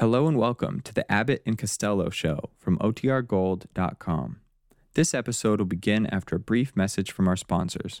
Hello and welcome to the Abbott and Costello Show from OTRGold.com. This episode will begin after a brief message from our sponsors.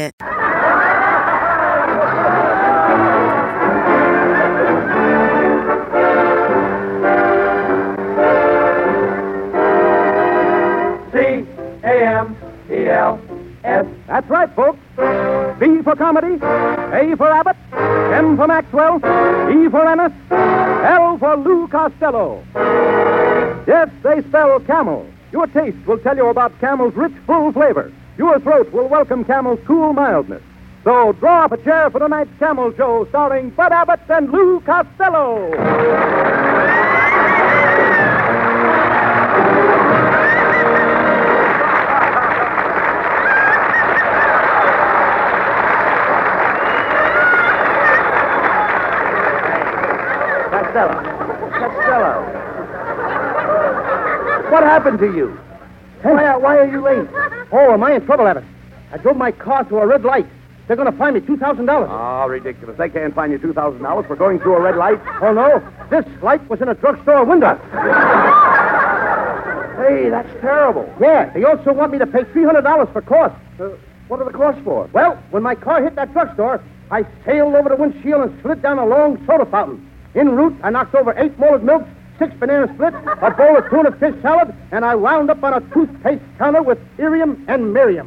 C A M E L S. That's right, folks. B for comedy, A for Abbott, M for Maxwell, E for Ennis, L for Lou Costello. Yes, they spell camel. Your taste will tell you about camel's rich, full flavor. Your throat will welcome camel's cool mildness. So draw up a chair for tonight's Camel Show starring Bud Abbott and Lou Costello. Costello. Costello. What happened to you? Why, are, why are you late? Oh, am I in trouble, Abbott? I drove my car to a red light. They're going to fine me $2,000. Oh, ridiculous. They can't find you $2,000 for going through a red light. Oh, no. This light was in a drugstore window. Hey, that's terrible. Yeah, they also want me to pay $300 for costs. Uh, what are the costs for? Well, when my car hit that drugstore, I sailed over the windshield and slid down a long soda fountain. En route, I knocked over eight molded milks, six banana splits, a bowl of tuna fish salad, and I wound up on a toothpaste counter with Irium and Miriam.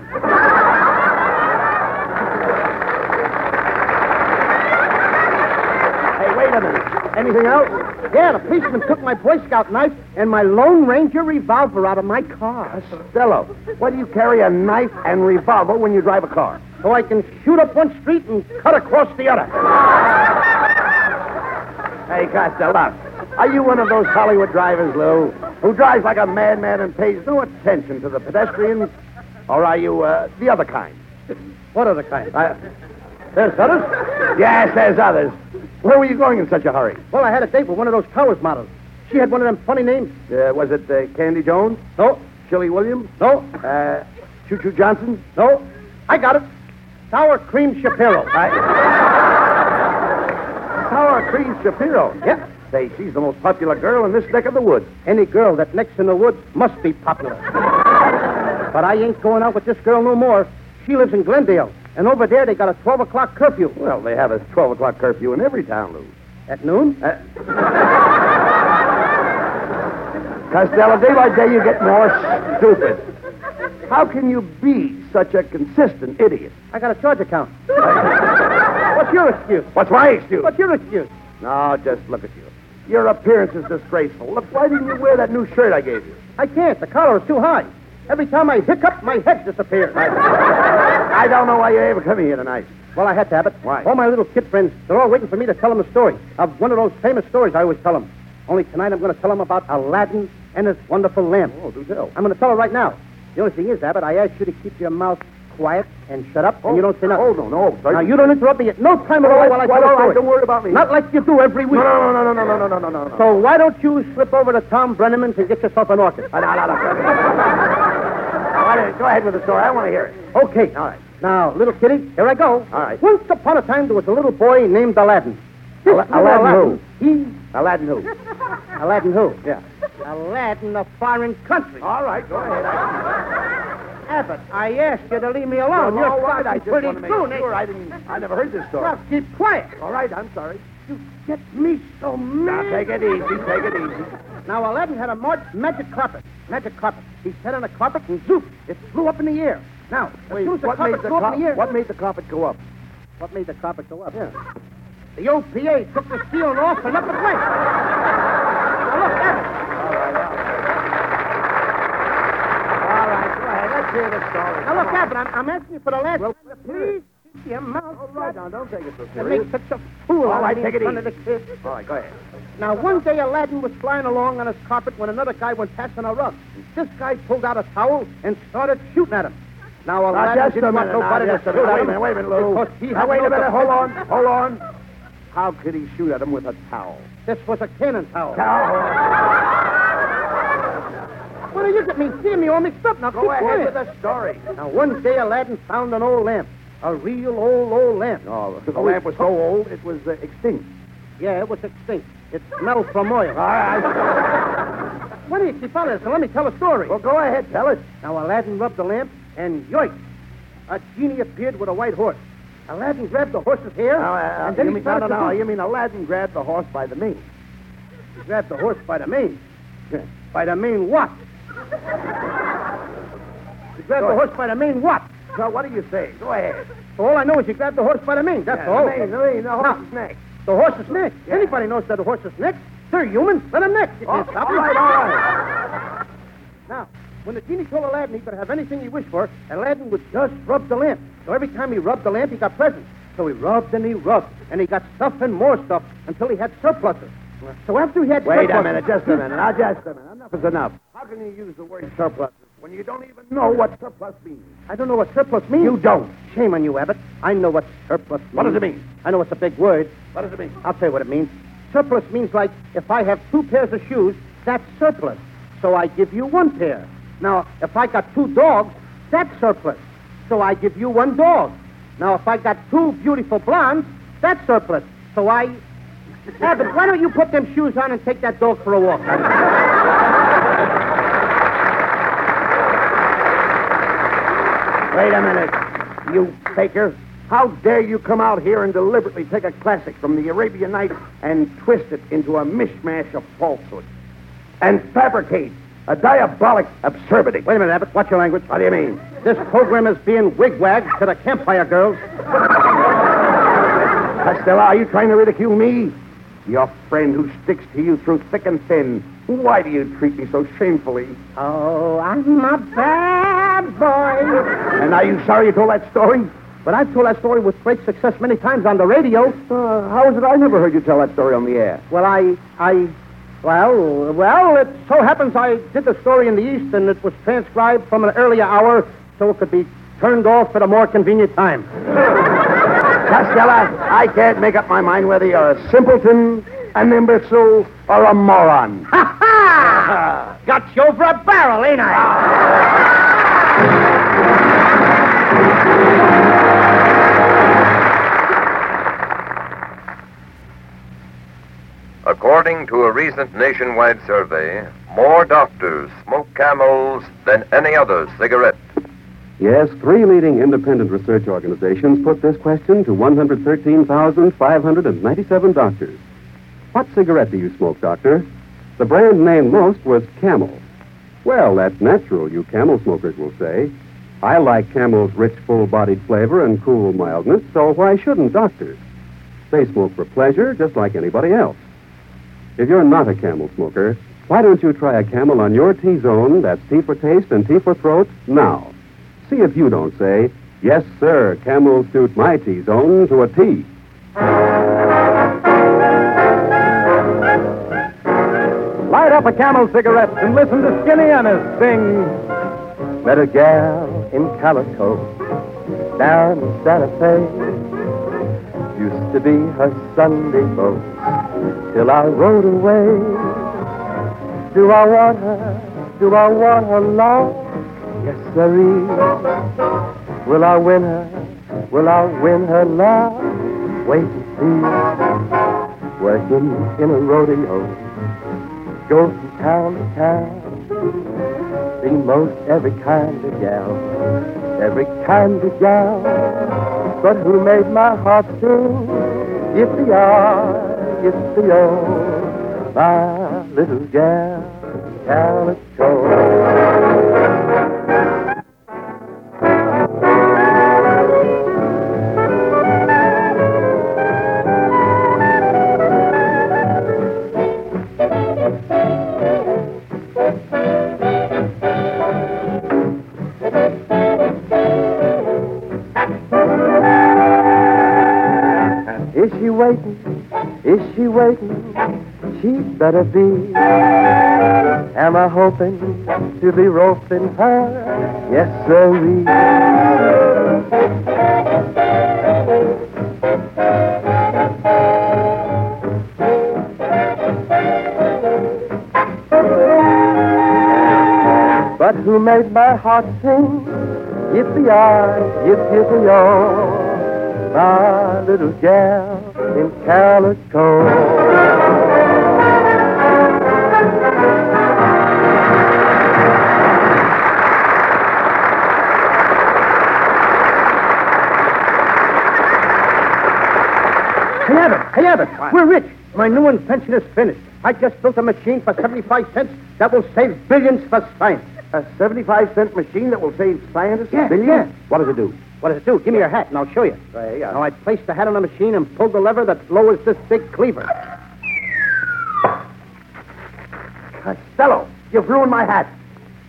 Hey, wait a minute. Anything else? Yeah, the policeman took my Boy Scout knife and my Lone Ranger revolver out of my car. Costello, why do you carry a knife and revolver when you drive a car? So I can shoot up one street and cut across the other. Hey, Costello, are you one of those Hollywood drivers, Lou, who drives like a madman and pays no attention to the pedestrians? Or are you uh, the other kind? What other kind? Uh, There's others? yes, there's others. Where were you going in such a hurry? Well, I had a date with one of those Towers models. She had one of them funny names. Uh, was it uh, Candy Jones? No, Shirley Williams? no, Uh, Choo Choo Johnson? no. I got it. Sour Cream Shapiro. Sour Cream Shapiro. Yeah. Say, she's the most popular girl in this neck of the woods. Any girl that next in the woods must be popular. but I ain't going out with this girl no more. She lives in Glendale. And over there, they got a 12 o'clock curfew. Well, they have a 12 o'clock curfew in every town, Lou. At noon? Uh, Costello, day by day you get more stupid. How can you be such a consistent idiot? I got a charge account. What's your excuse? What's my excuse? What's your excuse? No, just look at you. Your appearance is disgraceful. Look, why didn't you wear that new shirt I gave you? I can't. The collar is too high. Every time I hiccup, my head disappears. I don't know why you're ever come here tonight. Well, I had to have it. Why? All my little kid friends, they're all waiting for me to tell them a story of one of those famous stories I always tell them. Only tonight I'm going to tell them about Aladdin and his wonderful lamp. Oh, do tell. I'm going to tell her right now. The only thing is, Abbott, I asked you to keep your mouth quiet and shut up, and you don't say nothing. Oh, no, no. Sorry. Now, you don't interrupt me at no time at All right, while I tell the story. don't worry about me. Not like you do every week. No, no, no, no, no, no, no, no, no, no. So why don't you slip over to Tom Breneman's and get yourself an orchid? No, no, no, no. Why don't you- Go ahead with the story. I want to hear it. Okay. All right. Now, little kitty, here I go. All right. Once upon a time, there was a little boy named Aladdin. This Ala- little Aladdin He, Aladdin who? Aladdin who? Yeah. Aladdin of foreign country. All right, go ahead. I... Abbott, I asked you to leave me alone. You're all right. I just pretty want to make soon. sure. I didn't. I never heard this story. Now, keep quiet. All right, I'm sorry. You get me so mad. Now take it easy. Take it easy. Now, Aladdin had a magic carpet. Magic carpet. He sat on a carpet and zoop, it flew up in the air. Now, as Wait, as the what made carpet the flew up in carpet? the air, What made the carpet go up? what made the carpet go up? Yeah. The OPA took the ceiling off and up it went. Now, look, Abbott. All right, go ahead. Let's hear the story. Now, look, Abbott, I'm, I'm asking you for the last Well, time. Please keep your mouth All right, shut now, don't take it so and make such a fool All right, take it easy. of the kids. All right, go ahead. Now, one day Aladdin was flying along on his carpet when another guy went passing a rug. This guy pulled out a towel and started shooting at him. Now, Aladdin Now, just didn't a want minute. Now, nobody to just a shoot at Wait him. Wait a minute, Lou. because he Now, wait no a minute. Hold on. Hold on. How could he shoot at him with a towel? This was a cannon towel. Towel. What do you get me seeing me all mixed up? Now, Go keep ahead quiet. with the story. Now, one day Aladdin found an old lamp. A real old, old lamp. Oh, the lamp was so old it was uh, extinct. Yeah, it was extinct. It smelled from oil. All right. What do you keep on this? Let me tell a story. Well, go ahead. Tell it. Now, Aladdin rubbed the lamp, and yoink! A genie appeared with a white horse. Aladdin grabbed the horse's hair, Now, uh, and then you he mean, no, started no, no. You mean Aladdin grabbed the horse by the mane? He grabbed the horse by the mane. by the mane what? He grabbed the horse by the mane what? So what do you say? Go ahead. All I know is he grabbed the horse by the mane. That's Yeah, all. The mane, the mane, the horse's Now, neck. The horse's neck. Yeah. Anybody knows that the horse's neck. They're human. Let him neck. You Oh, stop all right, all right. Now, when the genie told Aladdin he could have anything he wished for, Aladdin would just rub the lamp. So every time he rubbed the lamp, he got presents. So he rubbed and he rubbed, and he got stuff and more stuff until he had surpluses. So after he had Wait a minute, just a minute. Now, just a minute. Enough is enough. How can you use the word surplus when you don't even know what surplus means? I don't know what surplus means. You don't. Shame on you, Abbott. I know what surplus means. What does it mean? I know it's a big word. What does it mean? I'll tell you what it means. Surplus means like if I have two pairs of shoes, that's surplus. So I give you one pair. Now, if I got two dogs, that's surplus. So I give you one dog. Now, if I got two beautiful blondes, that's surplus. So I. Abbott, why don't you put them shoes on and take that dog for a walk? Wait a minute, you faker. How dare you come out here and deliberately take a classic from the Arabian Nights and twist it into a mishmash of falsehood and fabricate a diabolic absurdity? Wait a minute, Abbott. Watch your language. What do you mean? This program is being wigwagged to the campfire girls. Costello, are you trying to ridicule me? Your friend who sticks to you through thick and thin. Why do you treat me so shamefully? Oh, I'm a bad boy. And are you sorry you told that story? But I've told that story with great success many times on the radio. Uh, how is it I never heard you tell that story on the air? Well, I, I, well, well, it so happens I did the story in the East, and it was transcribed from an earlier hour, so it could be turned off at a more convenient time. Costello, I can't make up my mind whether you're a simpleton, an imbecile, or a moron. Ha ha! Got you over a barrel, ain't I? According to a recent nationwide survey, more doctors smoke camels than any other cigarette. Yes, three leading independent research organizations put this question to 113,597 doctors. What cigarette do you smoke, doctor? The brand named most was Camel. Well, that's natural, you Camel smokers will say. I like Camel's rich, full bodied flavor and cool mildness, so why shouldn't doctors? They smoke for pleasure just like anybody else. If you're not a Camel smoker, why don't you try a Camel on your T zone, that's tea for taste and tea for throat, now? See if you don't say, yes, sir, Camels suit my T zone to a T. Up a camel cigarette and listen to Skinnay Ennis sing. Met a gal in Calico down in Santa Fe. Used to be her Sunday boat till I rode away. Do I want her? Do I want her long? Yes, sirree. Will I win her? Will I win her love? Wait and see. Working in a rodeo, go from town to town. See most every kind of gal, every kind of gal. But who made my heart sing? If the are, if the oh, my little gal, Calico. Is she she better be. Am I hoping to be roping her? Yes, sirree. But who made my heart sing? Yippee-yi, yippee-yi-yo, my little gal in calico. My new invention is finished. I just built a machine for 75 cents that will save billions for science. A 75 cent machine that will save scientists Yeah, billions? yeah. What does it do? What does it do? Give me your hat and I'll show you. Right, yeah. Now, I place the hat on the machine and pull the lever that lowers this big cleaver. Costello, you've ruined my hat.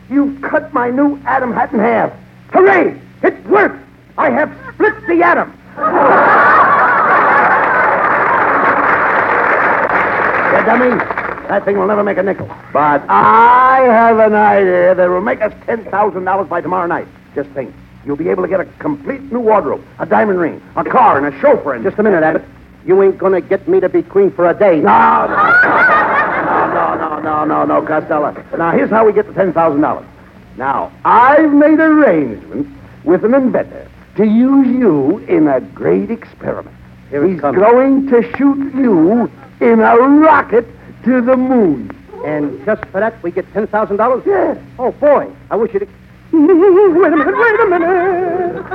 You've cut my new atom hat in half. Hooray! It worked! I have split the atom. dummy. That thing will never make a nickel. But I have an idea that will make us $10,000 by tomorrow night. Just think. You'll be able to get a complete new wardrobe, a diamond ring, a car, and a chauffeur. And Just a minute, Abbott. You ain't gonna get me to be queen for a day. No, no, no, no, no, no, no, Costello. Now, here's how we get the $10,000. Now, I've made arrangements with an inventor to use you in a great experiment. Here He's going to shoot you in a rocket to the moon. And just for that, we get $10,000? Yes. Oh, boy. I wish you'd. wait a minute, wait a minute.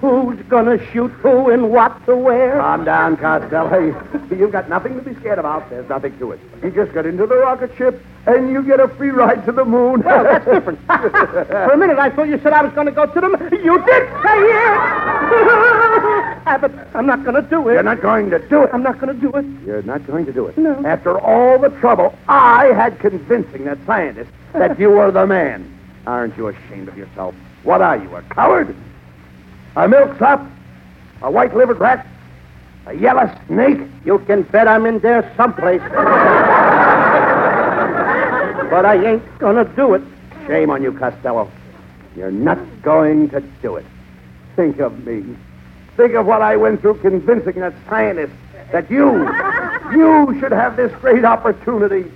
Who's gonna shoot who and what to wear? Calm down, Costello. You've got nothing to be scared about. There's nothing to it. You just get into the rocket ship, and you get a free ride to the moon. Well, that's different. For a minute, I thought you said I was going to go to them. You did say it! Abbott, I'm not going to do it. You're not going to do it. I'm not going to do it. You're not going to do it. No. After all the trouble I had convincing that scientist that you were the man. Aren't you ashamed of yourself? What are you, a coward? A milksop? A white-livered rat? A yellow snake? You can bet I'm in there someplace. but I ain't going to do it. Shame on you, Costello. You're not going to do it. Think of me. Think of what I went through convincing that scientist that you, you should have this great opportunity,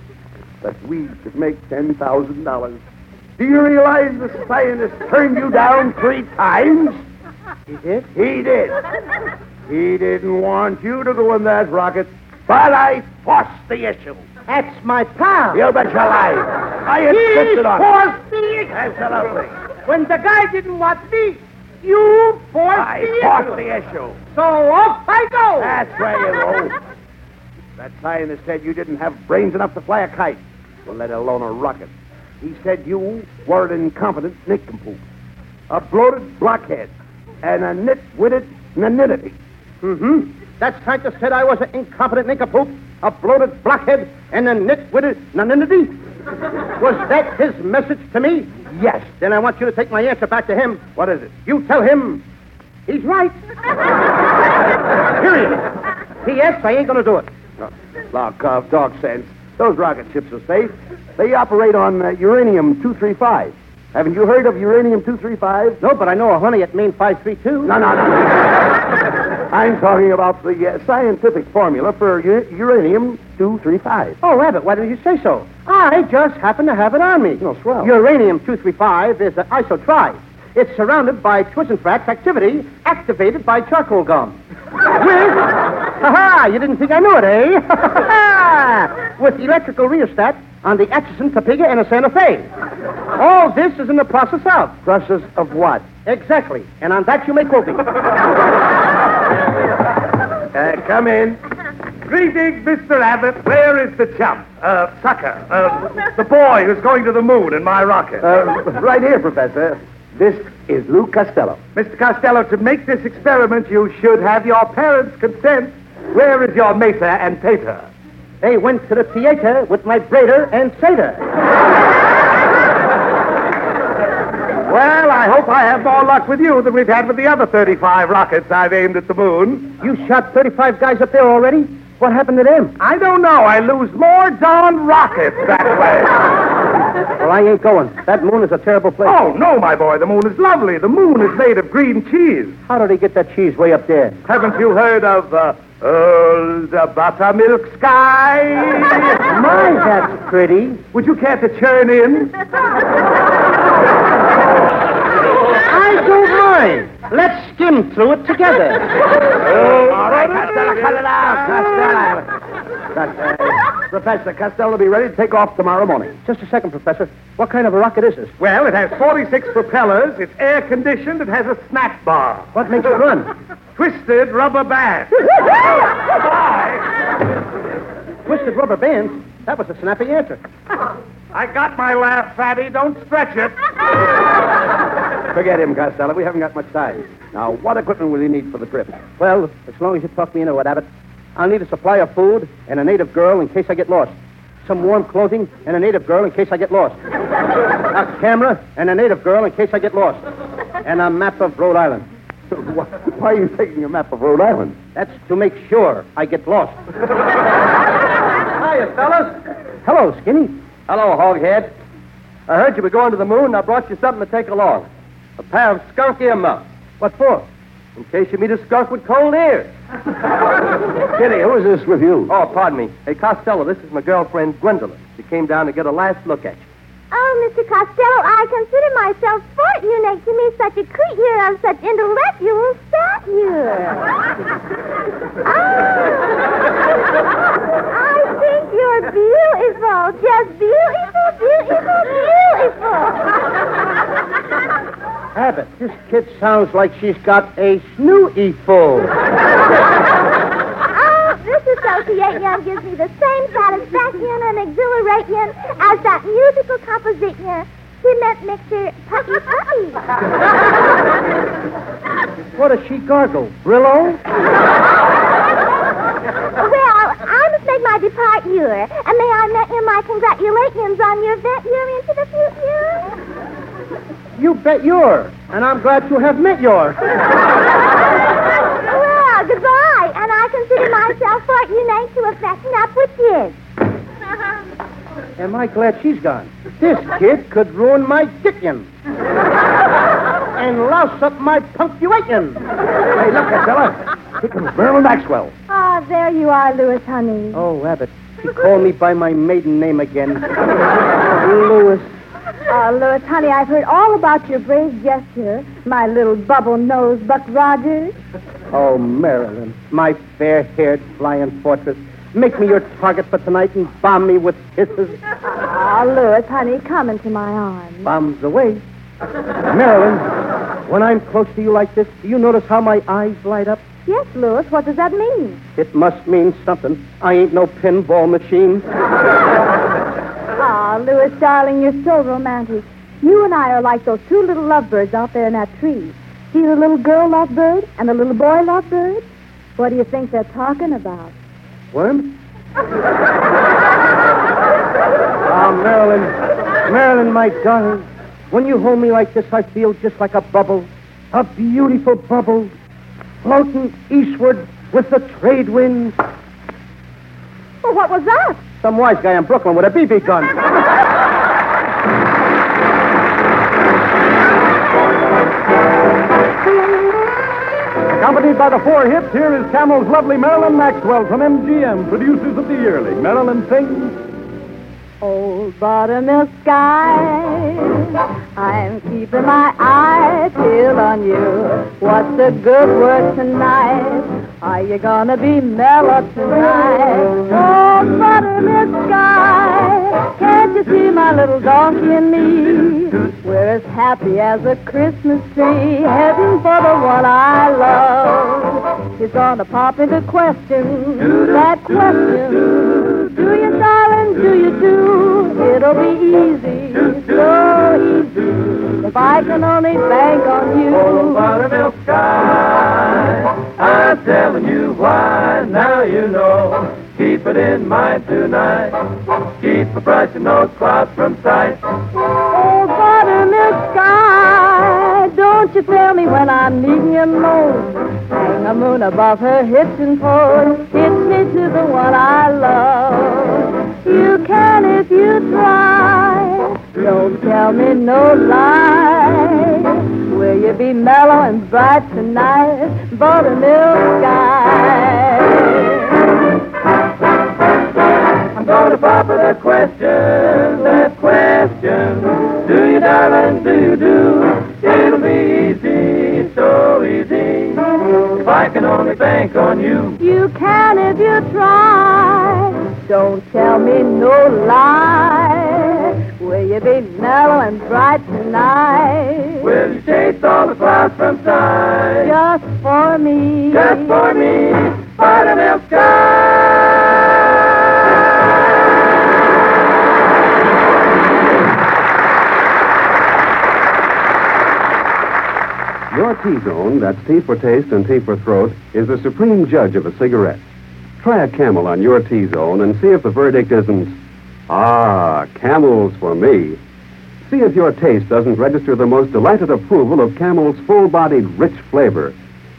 that we could make $10,000. Do you realize the scientist turned you down three times? He did? He did. He didn't want you to go in that rocket, but I forced the issue. That's my pal. You bet your life. I insisted on it. forced the issue. Absolutely. When the guy didn't want me, you forced I the forced issue. the issue. So off I go. That's where you go. That scientist said you didn't have brains enough to fly a kite, well, let alone a rocket. He said you were an incompetent nincompoop, a bloated blockhead, and a nitwitted nanity. Mm-hmm. That scientist said I was an incompetent nincompoop, a bloated blockhead, and a nitwitted nanity. Was that his message to me? Yes. Then I want you to take my answer back to him. What is it? You tell him he's right. Period. P.S. I ain't going to do it. Look, uh, dog sense. Those rocket ships are safe. They operate on uh, uranium 235. Haven't you heard of uranium 235? No, but I know a honey at Main 532. No, no, no. no. I'm talking about the uh, scientific formula for u- uranium 235. Oh, Rabbit, why didn't you say so? I just happen to have it on me. Oh, swell. Uranium-235 is an isotribe. It's surrounded by Twissenfrat's activity activated by charcoal gum. With... Ha-ha! You didn't think I knew it, eh? With electrical rheostat on the Atchison, Topeka, and a Santa Fe. All this is in the process of. Process of what? Exactly. And on that you may quote me. Uh, come in. Greetings, Mr. Abbott. Where is the chump? Uh, sucker. Uh, the boy who's going to the moon in my rocket. Uh, right here, Professor. This is Lou Costello. Mr. Costello, to make this experiment, you should have your parents' consent. Where is your mesa and paper? They went to the theater with my braider and satyr. Well, I hope I have more luck with you than we've had with the other 35 rockets I've aimed at the moon. You shot 35 guys up there already? What happened to them? I don't know. I lose more darn rockets that way. Well, I ain't going. That moon is a terrible place. Oh, no, my boy. The moon is lovely. The moon is made of green cheese. How did he get that cheese way up there? Haven't you heard of uh, old uh, buttermilk sky? My, that's pretty. Would you care to churn in? I don't mind. Let's skim through it together. All right, Costello, cut it out. Costello. Costello. Professor Costello will be ready to take off tomorrow morning. Just a second, Professor. What kind of a rocket is this? Well, it has 46 propellers. It's air conditioned. It has a snap bar. What makes it run? Twisted rubber band. Twisted rubber bands? That was a snappy answer. I got my laugh, Fatty. Don't stretch it. Forget him, Costello. We haven't got much time. Now, what equipment will you need for the trip? Well, as long as you talk me into it, Abbott, I'll need a supply of food and a native girl in case I get lost. Some warm clothing and a native girl in case I get lost. a camera and a native girl in case I get lost. And a map of Rhode Island. Why are you taking a map of Rhode Island? That's to make sure I get lost. Hiya, fellas. Hello, Skinnay. Hello, Hoghead. I heard you were going to the moon, and I brought you something to take along. A pair of skunk earmuffs. What for? In case you meet a skunk with cold ears. Kitty, who is this with you? Oh, pardon me. Hey, Costello, this is my girlfriend, Gwendolyn. She came down to get a last look at you. Oh, Mr. Costello, I consider myself fortunate to meet such a creature of such intellectual stature. oh, I think you're beautiful. Just beautiful, beautiful, beautiful. Abbott, this kid sounds like she's got a snooty full. Oh, this association gives me the same satisfaction and exhilaration as that musical composition, cement mixer, puppy puppy. What does she gargle? Brillo? Well, I must make my departure, and may I make you my congratulations on your venture into the future? You bet you're. And I'm glad to have met yours. Well, goodbye, and I consider myself fortunate to have met up with you. Am I glad she's gone? This kid could ruin my dickin. and louse up my punctuation. Hey, look, Costello. Here comes Marilyn Maxwell. Ah, there you are, Louis, honey. Oh, Abbott, she called me by my maiden name again. Louis. Ah, Louis, honey, I've heard all about your brave gesture, my little bubble nose, Buck Rogers. Oh, Marilyn, my fair-haired flying fortress. Make me your target for tonight and bomb me with kisses. Ah, Louis, honey, come into my arms. Bombs away. Marilyn, when I'm close to you like this, do you notice how my eyes light up? Yes, Louis, what does that mean? It must mean something. I ain't no pinball machine. Ah, Louis, darling, you're so romantic. You and I are like those two little lovebirds out there in that tree. See the little girl lovebird and the little boy lovebird? What do you think they're talking about? Worms? Ah, Marilyn. Marilyn, my darling. When you hold me like this, I feel just like a bubble. A beautiful bubble. Floating eastward with the trade wind. Well, what was that? Some wise guy in Brooklyn with a BB gun. Accompanied by the four hits, here is Camel's lovely Marilyn Maxwell from MGM, producers of the yearling. Marilyn sings. Old buttermilk sky, I'm keeping my eye still on you. What's the good word tonight? Are you gonna be mellow tonight? Oh, buttermilk sky, can't you see my little donkey and me? We're as happy as a Christmas tree, heading for the one I love. He's gonna pop into question that question. Do you? Do you do? It'll be easy, so easy. If I can only bank on you. Oh, buttermilk sky, I'm telling you why. Now you know. Keep it in mind tonight. Keep the bright and no clouds from sight. Oh, buttermilk sky, don't you fail me when I'm needing you most. A moon above her hips and post. Hitch me to the one I love. You can if you try. Don't tell me no lie. Will you be mellow and bright tonight? Buttermilk sky. I'm gonna papa that question, that question. Do you, darling, do you do? It'll be easy, so easy. If I can only bank on you. You can if you try. Don't tell me no lie. Will you be mellow and bright tonight? Will you chase all the clouds from sight? Just for me. Just for me, buttermilk Your T-Zone, that's T for taste and T for throat, is the supreme judge of a cigarette. Try a Camel on your T-Zone and see if the verdict isn't, ah, Camels for me. See if your taste doesn't register the most delighted approval of Camel's full-bodied, rich flavor,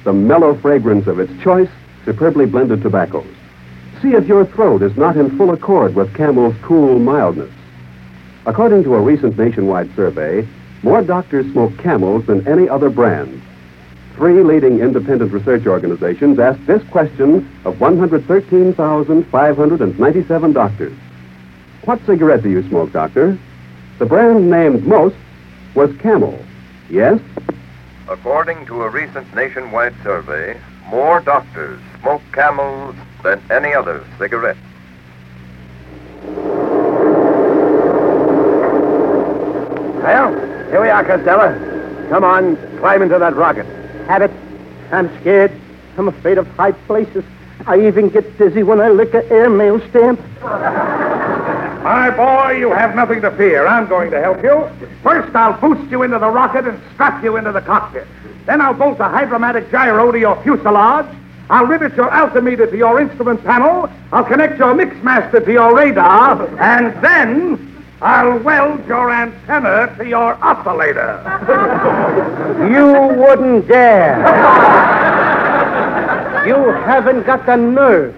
the mellow fragrance of its choice, superbly blended tobaccos. See if your throat is not in full accord with Camel's cool mildness. According to a recent nationwide survey, more doctors smoke camels than any other brand. Three leading independent research organizations asked this question of 113,597 doctors. What cigarette do you smoke, doctor? The brand named most was Camel. Yes? According to a recent nationwide survey, more doctors smoke camels than any other cigarette. Well, here we are, Costello. Come on, climb into that rocket. Abbott. I'm scared. I'm afraid of high places. I even get dizzy when I lick a airmail stamp. My boy, you have nothing to fear. I'm going to help you. First, I'll boost you into the rocket and strap you into the cockpit. Then I'll bolt a hydromatic gyro to your fuselage. I'll rivet your altimeter to your instrument panel. I'll connect your mixmaster to your radar. And then I'll weld your antenna to your oscillator. You wouldn't dare. you haven't got the nerve.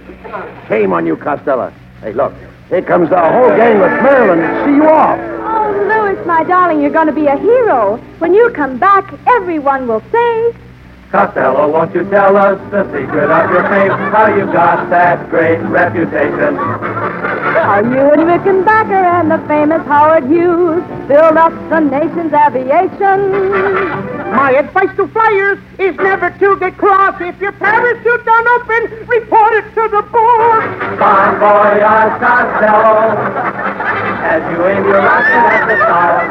Shame on you, Costello. Hey, look. Here comes the whole gang with Marilyn to see you off. Oh, Louis, my darling, you're going to be a hero. When you come back, everyone will say, Costello, won't you tell us the secret of your fame? How you got that great reputation? How you and Rickenbacker and the famous Howard Hughes build up the nation's aviation. My advice to flyers is never to get cross. If your parachute don't open, report it to the board. Bon voyage, Costello, as you aim your rocket at the stars.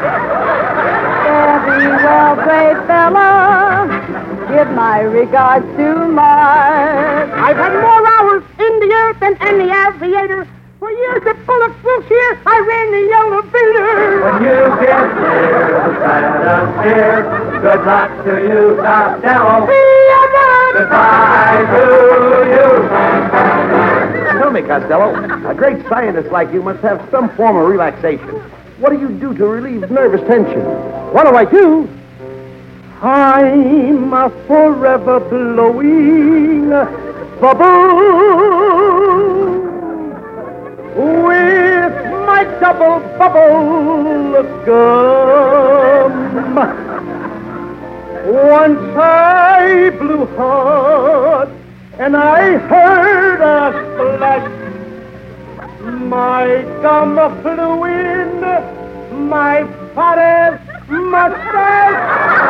Very well, great fella. Give my regards to Mars. I've had more hours in the air than any aviator. For years at Bullock's Wilshire, I ran the elevator. When you get near the Santa's here, good luck to you, Costello. Goodbye to you. Tell me, Costello, a great scientist like you must have some form of relaxation. What do you do to relieve nervous tension? What do I do? I'm forever blowing bubble with my double bubble gum. Once I blew hard and I heard a splash. My gum flew in my father's mustache.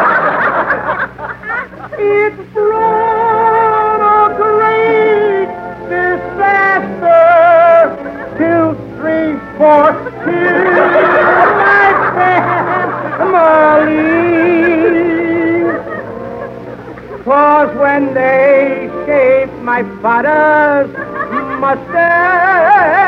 It brought a great disaster. Two, three, four, two, my family. Cause when they shaved my father's mustache,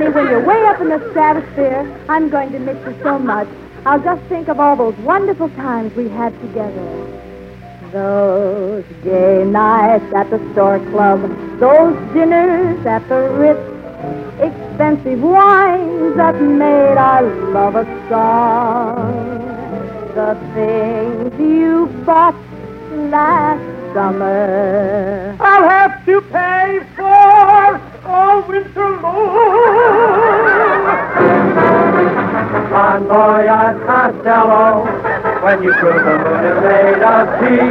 honey, when you're way up in the stratosphere, I'm going to miss you so much. I'll just think of all those wonderful times we had together. Those gay nights at the Stork Club, those dinners at the Ritz, expensive wines that made our love a song. The things you bought last summer. I'll have to pay for all winter long. Bon voyage, Costello, when you prove the moon is made of tea.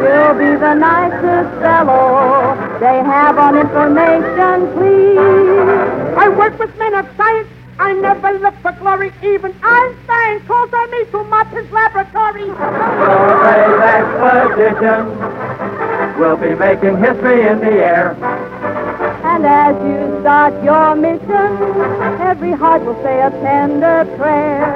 You'll be the nicest fellow they have on information, please. I work with men of science. I never look for glory. Even Einstein calls on me to mop his laboratory. Solar's expedition will be making history in the air. And as you start your mission, every heart will say a tender prayer.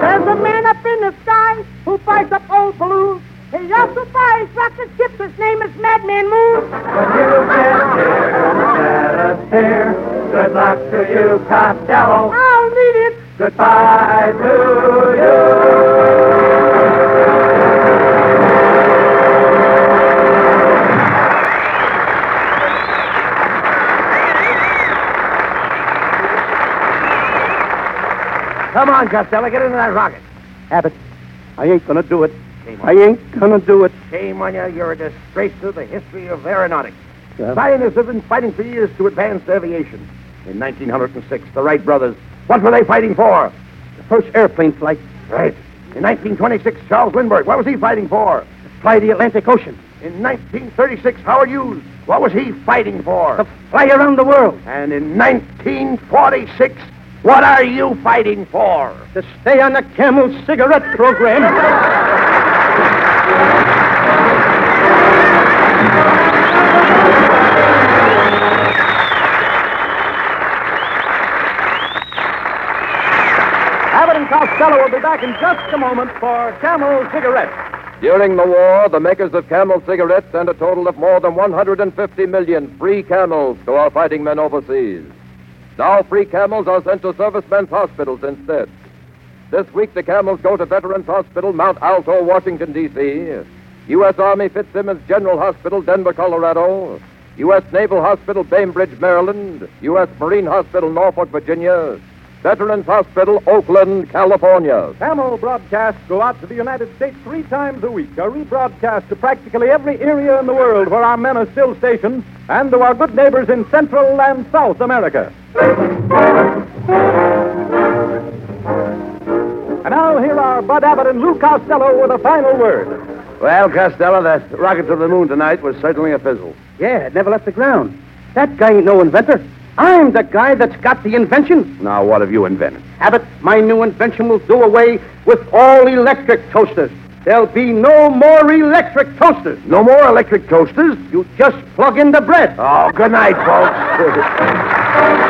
There's a man up in the sky who buys up old balloons. He also buys rocket ships. His name is Madman Moon. When you get here, let us hear. Good luck to you, Costello. I'll need it. Goodbye to Come on, Costello, get into that rocket. Abbott, I ain't gonna do it. Shame I ain't gonna do it. Shame on you. You're a disgrace to the history of aeronautics. Yeah. Scientists have been fighting for years to advance aviation. In 1906, the Wright brothers, what were they fighting for? The first airplane flight. Right. In 1926, Charles Lindbergh, what was he fighting for? Fly the Atlantic Ocean. In 1936, Howard Hughes, what was he fighting for? To fly around the world. And in 1946, what are you fighting for? To stay on the Camel cigarette program. Abbott and Costello will be back in just a moment for Camel Cigarettes. During the war, the makers of Camel cigarettes sent a total of more than 150 million free camels to our fighting men overseas. Now, free camels are sent to servicemen's hospitals instead. This week, the camels go to Veterans Hospital, Mount Alto, Washington, D.C., U.S. Army Fitzsimmons General Hospital, Denver, Colorado, U.S. Naval Hospital, Bainbridge, Maryland, U.S. Marine Hospital, Norfolk, Virginia, Veterans Hospital, Oakland, California. Camel broadcasts go out to the United States three times a week, a rebroadcast to practically every area in the world where our men are still stationed, and to our good neighbors in Central and South America. And now here are Bud Abbott and Lou Costello with a final word. Well, Costello, that rocket to the moon tonight was certainly a fizzle. Yeah, it never left the ground. That guy ain't no inventor. I'm the guy that's got the invention. Now, what have you invented? Abbott, my new invention will do away with all electric toasters. There'll be no more electric toasters. No more electric toasters? You just plug in the bread. Oh, good night, folks.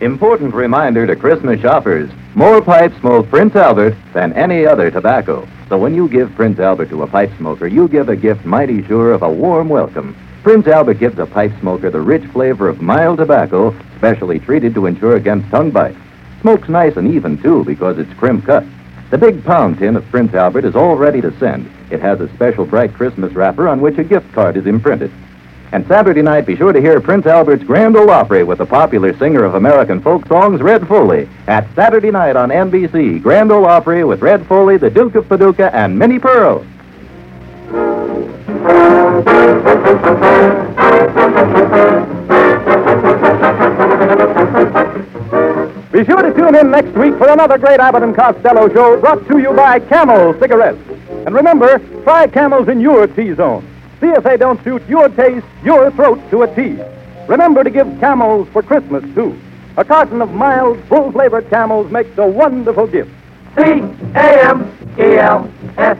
Important reminder to Christmas shoppers more pipes smoke Prince Albert than any other tobacco. So when you give Prince Albert to a pipe smoker, you give a gift mighty sure of a warm welcome. Prince Albert gives a pipe smoker the rich flavor of mild tobacco, specially treated to ensure against tongue bites. Smoke's nice and even, too, because it's crimp cut. The big pound tin of Prince Albert is all ready to send. It has a special bright Christmas wrapper on which a gift card is imprinted. And Saturday night, be sure to hear Prince Albert's Grand Ole Opry with the popular singer of American folk songs, Red Foley, at Saturday night on NBC. Grand Ole Opry with Red Foley, the Duke of Paducah, and Minnie Pearl. Be sure to tune in next week for another great Abbott and Costello show brought to you by Camel Cigarettes. And remember, try Camels in your T-zone. See if they don't suit your taste, your throat to a T. Remember to give Camels for Christmas, too. A carton of mild, full flavored Camels makes a wonderful gift. C A M E L S.